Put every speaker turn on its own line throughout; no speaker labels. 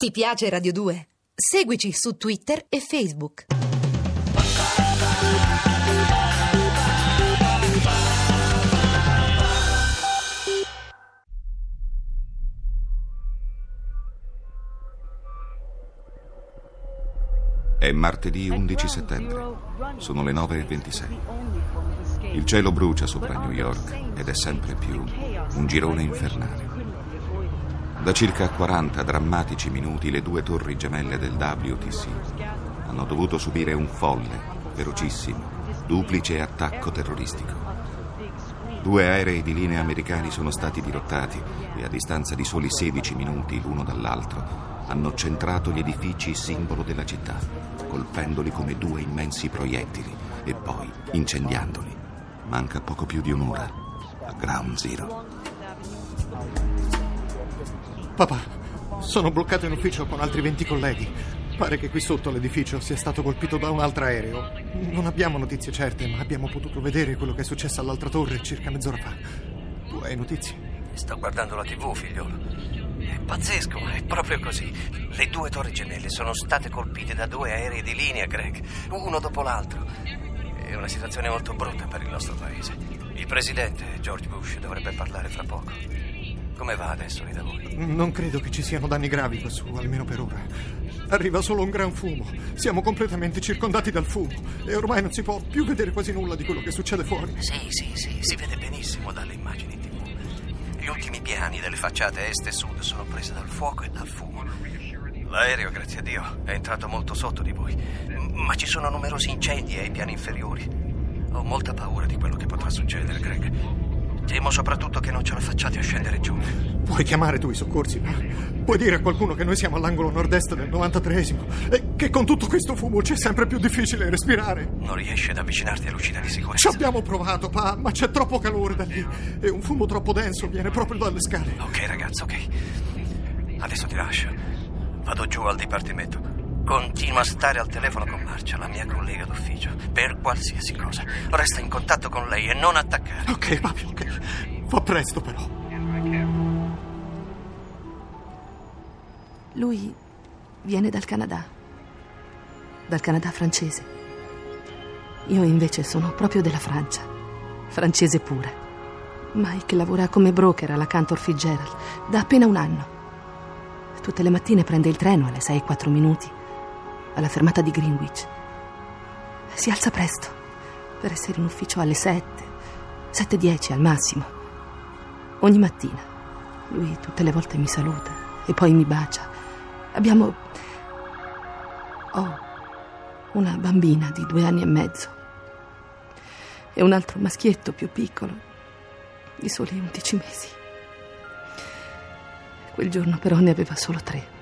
Ti piace Radio 2? Seguici su Twitter e Facebook.
È martedì 11 settembre. Sono le 9.26. Il cielo brucia sopra New York ed è sempre più un girone infernale. Da circa 40 drammatici minuti le due torri gemelle del WTC hanno dovuto subire un folle, velocissimo, duplice attacco terroristico. Due aerei di linea americani sono stati dirottati e a distanza di soli 16 minuti l'uno dall'altro hanno centrato gli edifici simbolo della città, colpendoli come due immensi proiettili e poi incendiandoli. Manca poco più di un'ora a Ground Zero.
Papà, sono bloccato in ufficio con altri 20 colleghi. Pare che qui sotto l'edificio sia stato colpito da un altro aereo. Non abbiamo notizie certe, ma abbiamo potuto vedere quello che è successo all'altra torre circa mezz'ora fa. Tu hai notizie?
Sto guardando la TV, figliolo. È pazzesco, è proprio così. Le due torri gemelle sono state colpite da due aerei di linea, Greg, uno dopo l'altro. È una situazione molto brutta per il nostro paese. Il presidente George Bush dovrebbe parlare fra poco. Come va adesso lì da voi?
Non credo che ci siano danni gravi quassù, almeno per ora. Arriva solo un gran fumo. Siamo completamente circondati dal fumo e ormai non si può più vedere quasi nulla di quello che succede fuori.
Sì, sì, sì, si vede benissimo dalle immagini in TV. Gli ultimi piani delle facciate est e sud sono prese dal fuoco e dal fumo. L'aereo, grazie a Dio, è entrato molto sotto di voi, ma ci sono numerosi incendi ai piani inferiori. Ho molta paura di quello che potrà succedere, Greg. Temo soprattutto che non ce la facciate a scendere giù.
Puoi chiamare tu i soccorsi, ma puoi dire a qualcuno che noi siamo all'angolo nord-est del 93esimo e che con tutto questo fumo c'è sempre più difficile respirare.
Non riesci ad avvicinarti all'uscita di
Ci
sicurezza.
abbiamo provato, pa, ma c'è troppo calore da lì e un fumo troppo denso viene proprio dalle scale.
Ok, ragazzo, ok. Adesso ti lascio. Vado giù al dipartimento. Continua a stare al telefono Marcia, la mia collega d'ufficio, per qualsiasi cosa. Resta in contatto con lei e non attaccare.
Ok, papi, ok. Fa presto però.
Lui viene dal Canada. Dal Canada francese. Io invece sono proprio della Francia. Francese pura. Mike lavora come broker alla Cantor Fitzgerald da appena un anno. Tutte le mattine prende il treno alle 6 e 4 minuti alla fermata di Greenwich. Si alza presto per essere in ufficio alle 7, 7.10 al massimo. Ogni mattina lui tutte le volte mi saluta e poi mi bacia. Abbiamo... Ho una bambina di due anni e mezzo e un altro maschietto più piccolo di soli 11 mesi. Quel giorno però ne aveva solo tre.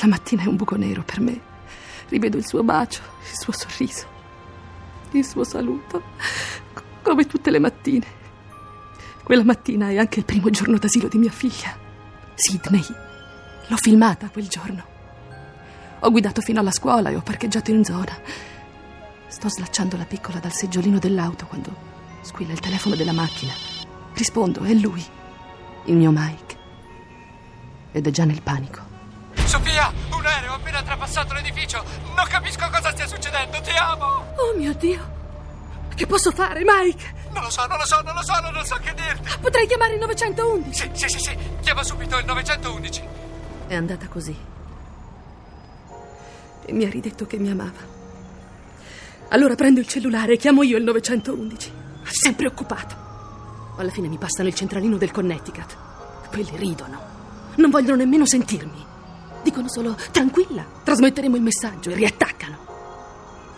Quella mattina è un buco nero per me. Rivedo il suo bacio, il suo sorriso, il suo saluto, come tutte le mattine. Quella mattina è anche il primo giorno d'asilo di mia figlia, Sydney. L'ho filmata quel giorno. Ho guidato fino alla scuola e ho parcheggiato in zona. Sto slacciando la piccola dal seggiolino dell'auto quando squilla il telefono della macchina. Rispondo, è lui, il mio Mike. Ed è già nel panico.
Sofia, un aereo ha appena trapassato l'edificio. Non capisco cosa stia succedendo. Ti amo.
Oh mio Dio! Che posso fare, Mike?
Non lo so, non lo so, non lo so, non so che dirti.
Potrei chiamare il 911.
Sì, sì, sì, sì. Chiama subito il 911.
È andata così. E mi ha ridetto che mi amava. Allora prendo il cellulare e chiamo io il 911. Sempre occupato. Alla fine mi passano il centralino del Connecticut. Quelli ridono. Non vogliono nemmeno sentirmi. Dicono solo tranquilla, trasmetteremo il messaggio e riattaccano.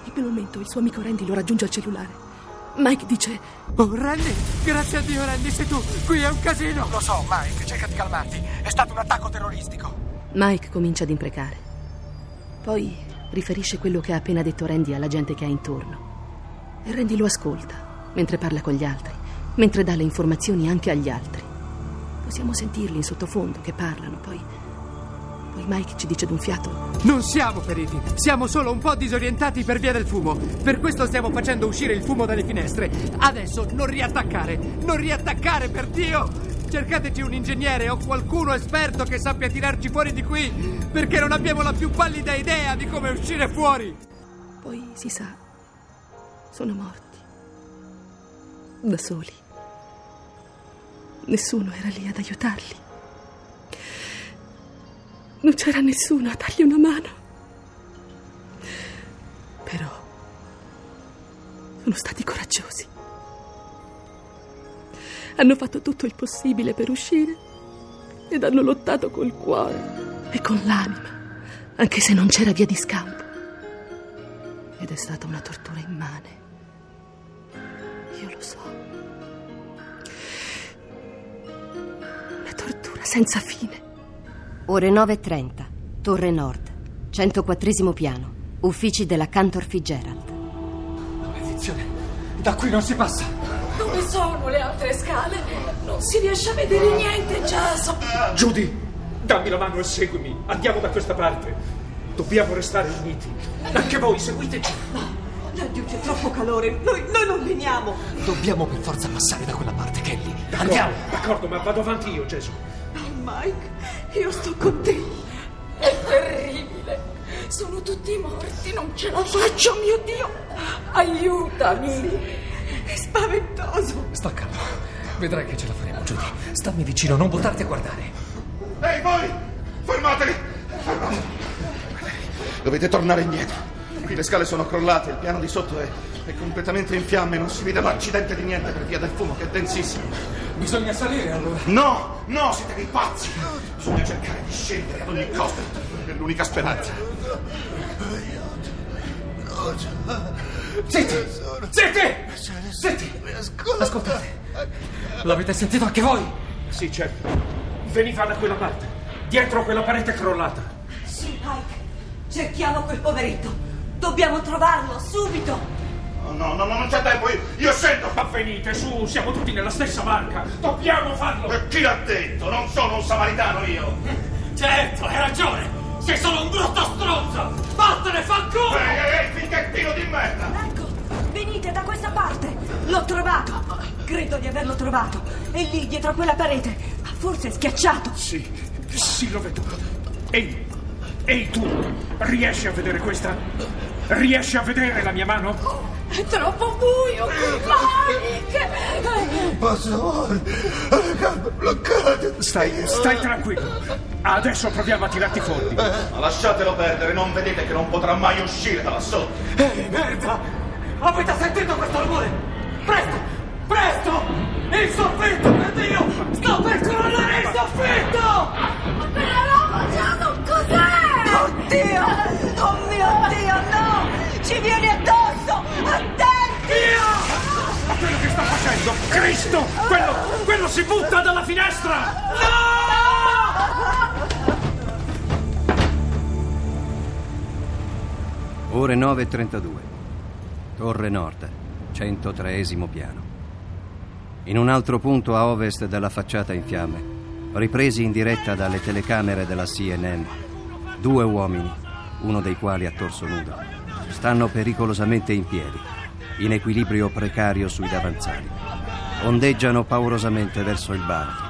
In quel momento il suo amico Randy lo raggiunge al cellulare. Mike dice:
Oh, Randy, grazie a Dio, Randy, sei tu. Qui è un casino. Lo so, Mike, cerca di calmarti. È stato un attacco terroristico.
Mike comincia ad imprecare. Poi riferisce quello che ha appena detto Randy alla gente che ha intorno. E Randy lo ascolta mentre parla con gli altri, mentre dà le informazioni anche agli altri. Possiamo sentirli in sottofondo che parlano, poi. Poi Mike ci dice d'un fiato:
Non siamo feriti, siamo solo un po' disorientati per via del fumo. Per questo stiamo facendo uscire il fumo dalle finestre. Adesso non riattaccare, non riattaccare per Dio!
cercateci un ingegnere o qualcuno esperto che sappia tirarci fuori di qui, perché non abbiamo la più pallida idea di come uscire fuori.
Poi si sa, sono morti. Da soli. Nessuno era lì ad aiutarli. Non c'era nessuno a dargli una mano. Però sono stati coraggiosi. Hanno fatto tutto il possibile per uscire ed hanno lottato col cuore e con l'anima, anche se non c'era via di scampo. Ed è stata una tortura immane. Io lo so. Una tortura senza fine.
Ore 9.30, Torre Nord, 104 piano, uffici della Cantor Fitzgerald.
Maledizione, da qui non si passa.
Dove sono le altre scale? Non si riesce a vedere niente, Jason.
Judy, dammi la mano e seguimi. Andiamo da questa parte. Dobbiamo restare uniti. Anche voi, seguiteci.
Laggiù c'è troppo calore. Noi, noi non veniamo.
Dobbiamo per forza passare da quella parte, Kelly.
D'accordo,
Andiamo.
D'accordo, ma vado avanti io, Gesù.
Mike, io sto con te. È terribile. Sono tutti morti, non ce la faccio, mio Dio. Aiutami. È spaventoso.
Sta calmo. Vedrai che ce la faremo, Judy. Stammi vicino, non buttarti a guardare.
Ehi voi! Fermatevi! Fermatevi! Dovete tornare indietro. Qui le scale sono crollate, il piano di sotto è, è completamente in fiamme, non si vede l'accidente di niente per via del fumo che è densissimo.
Bisogna salire allora.
No, no, siete dei pazzi! Bisogna cercare di scendere ad ogni costo. È l'unica speranza.
Zitti! Zitti! Zitti! Ascoltate. L'avete sentito anche voi?
Sì, certo. Veniva da quella parte. Dietro quella parete crollata.
Sì, Mike. Cerchiamo quel poveretto. Dobbiamo trovarlo subito.
No, no, no, non c'è tempo, io, io scendo!
Ma venite su, siamo tutti nella stessa barca. Dobbiamo farlo.
E chi l'ha detto? Non sono un samaritano io!
Certo, hai ragione. Sei solo un brutto stronzo. Vattene, fanculo!
Ehi, ehi, ehi, pieno di merda!
Ecco, venite da questa parte. L'ho trovato. Credo di averlo trovato. È lì, dietro a quella parete. Forse è schiacciato.
Sì, sì, lo vedo. Ehi, ehi tu, riesci a vedere questa? Riesci a vedere la mia mano?
È troppo buio Mike.
Le gambe bloccate.
Stai, stai tranquillo. Adesso proviamo a tirarti fuori.
Ma lasciatelo perdere, non vedete che non potrà mai uscire da là sotto!
Ehi, merda! Avete sentito questo rumore? Presto! Presto! Il soffitto, per Dio! Sto per crollare il soffitto!
Oddio! Oh mio Dio, no!
Cristo! Quello, quello si butta dalla finestra!
Ore 9.32. Torre Nord, 103 piano. In un altro punto a ovest della facciata in fiamme, ripresi in diretta dalle telecamere della CNN, due uomini, uno dei quali a torso nudo, stanno pericolosamente in piedi, in equilibrio precario sui davanzali. Ondeggiano paurosamente verso il baratro,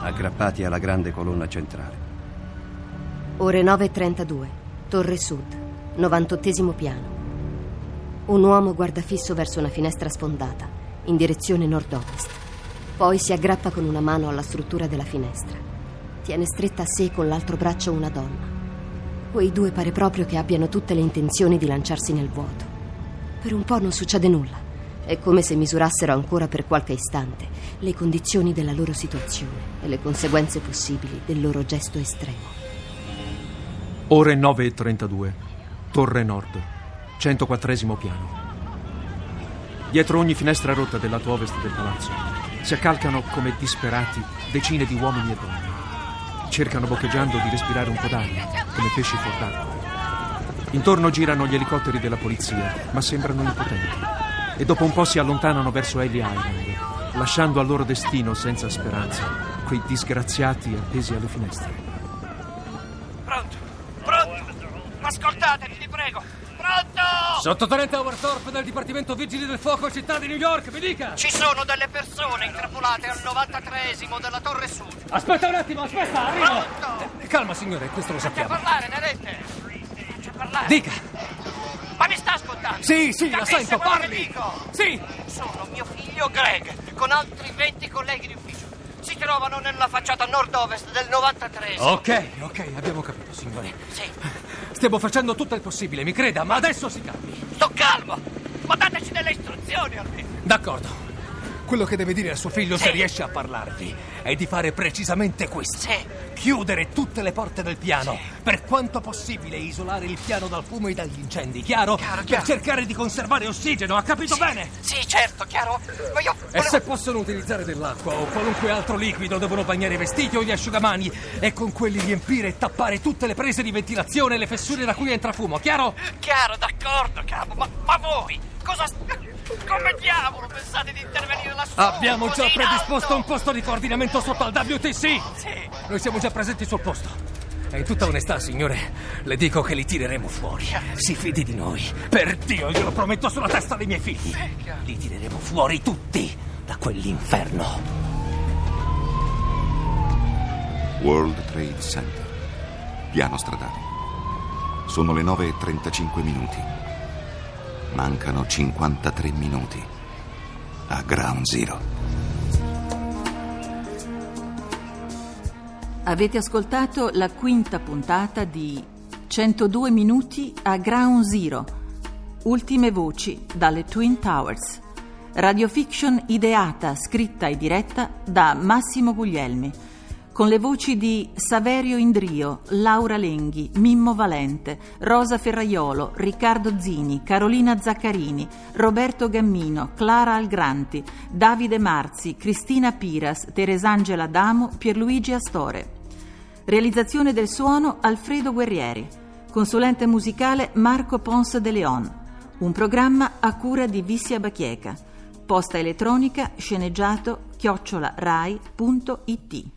aggrappati alla grande colonna centrale.
Ore 9.32, Torre Sud, 98 piano. Un uomo guarda fisso verso una finestra sfondata, in direzione nord-ovest. Poi si aggrappa con una mano alla struttura della finestra. Tiene stretta a sé con l'altro braccio una donna. Quei due pare proprio che abbiano tutte le intenzioni di lanciarsi nel vuoto. Per un po' non succede nulla. È come se misurassero ancora per qualche istante le condizioni della loro situazione e le conseguenze possibili del loro gesto estremo.
Ore 9.32. Torre Nord, 104 piano. Dietro ogni finestra rotta del lato ovest del palazzo si accalcano come disperati decine di uomini e donne. Cercano boccheggiando di respirare un po' d'aria, come pesci fuor d'acqua. Intorno girano gli elicotteri della polizia, ma sembrano impotenti. E dopo un po' si allontanano verso Ellie Island, lasciando al loro destino senza speranza quei disgraziati appesi alle finestre.
Pronto? Pronto? Ascoltatemi, vi prego.
Pronto?
Sottotenente Howard Thorpe del Dipartimento Vigili del Fuoco città di New York, mi dica!
Ci sono delle persone intrappolate al 93esimo della Torre Sud.
Aspetta un attimo, aspetta, arrivo!
Pronto?
Eh, calma, signore, questo lo
Faccia
sappiamo.
parlare, Nerette. Faccia parlare.
Dica!
Ma mi sta ascoltando?
Sì, sì, la sento,
quello che
parli!
dico?
Sì!
Sono mio figlio Greg, con altri 20 colleghi di ufficio. Si trovano nella facciata nord-ovest del 93esimo.
Ok, ok, abbiamo capito, signore.
Sì,
Stiamo facendo tutto il possibile, mi creda, ma adesso si calmi.
sto calmo. Ma dateci delle istruzioni almeno.
D'accordo. Quello che deve dire a suo figlio, se
Sì.
riesce a parlarvi, è di fare precisamente questo.
Sì.
Chiudere tutte le porte del piano. Per quanto possibile isolare il piano dal fumo e dagli incendi, chiaro?
Chiaro,
Per
chiaro.
cercare di conservare ossigeno, ha capito bene?
Sì, certo, chiaro. Ma io
E
volevo...
se possono utilizzare dell'acqua o qualunque altro liquido, devono bagnare i vestiti o gli asciugamani e con quelli riempire e tappare tutte le prese di ventilazione e le fessure da cui entra fumo, chiaro?
Chiaro, d'accordo, capo. Ma, ma voi cosa... Come diavolo pensate di intervenire lassù?
Abbiamo già predisposto
alto?
un posto di coordinamento sotto al WTC.
Sì.
Noi siamo già presenti sul posto. E in tutta onestà, signore, le dico che li tireremo fuori. Si fidi di noi. Per Dio, glielo prometto sulla testa dei miei figli. Li tireremo fuori tutti da quell'inferno.
World Trade Center. Piano stradale. Sono le 9.35 minuti. Mancano 53 minuti. A Ground Zero.
Avete ascoltato la quinta puntata di 102 minuti a Ground Zero. Ultime voci dalle Twin Towers. Radiofiction ideata, scritta e diretta da Massimo Guglielmi. Con le voci di Saverio Indrio, Laura Lenghi, Mimmo Valente, Rosa Ferraiolo, Riccardo Zini, Carolina Zaccarini, Roberto Gammino, Clara Algranti, Davide Marzi, Cristina Piras, Teresangela Damo, Pierluigi Astore. Realizzazione del suono Alfredo Guerrieri. Consulente musicale Marco Ponce de Leon. Un programma a cura di Vissia Bachieca. Posta elettronica sceneggiato chiocciola rai.it.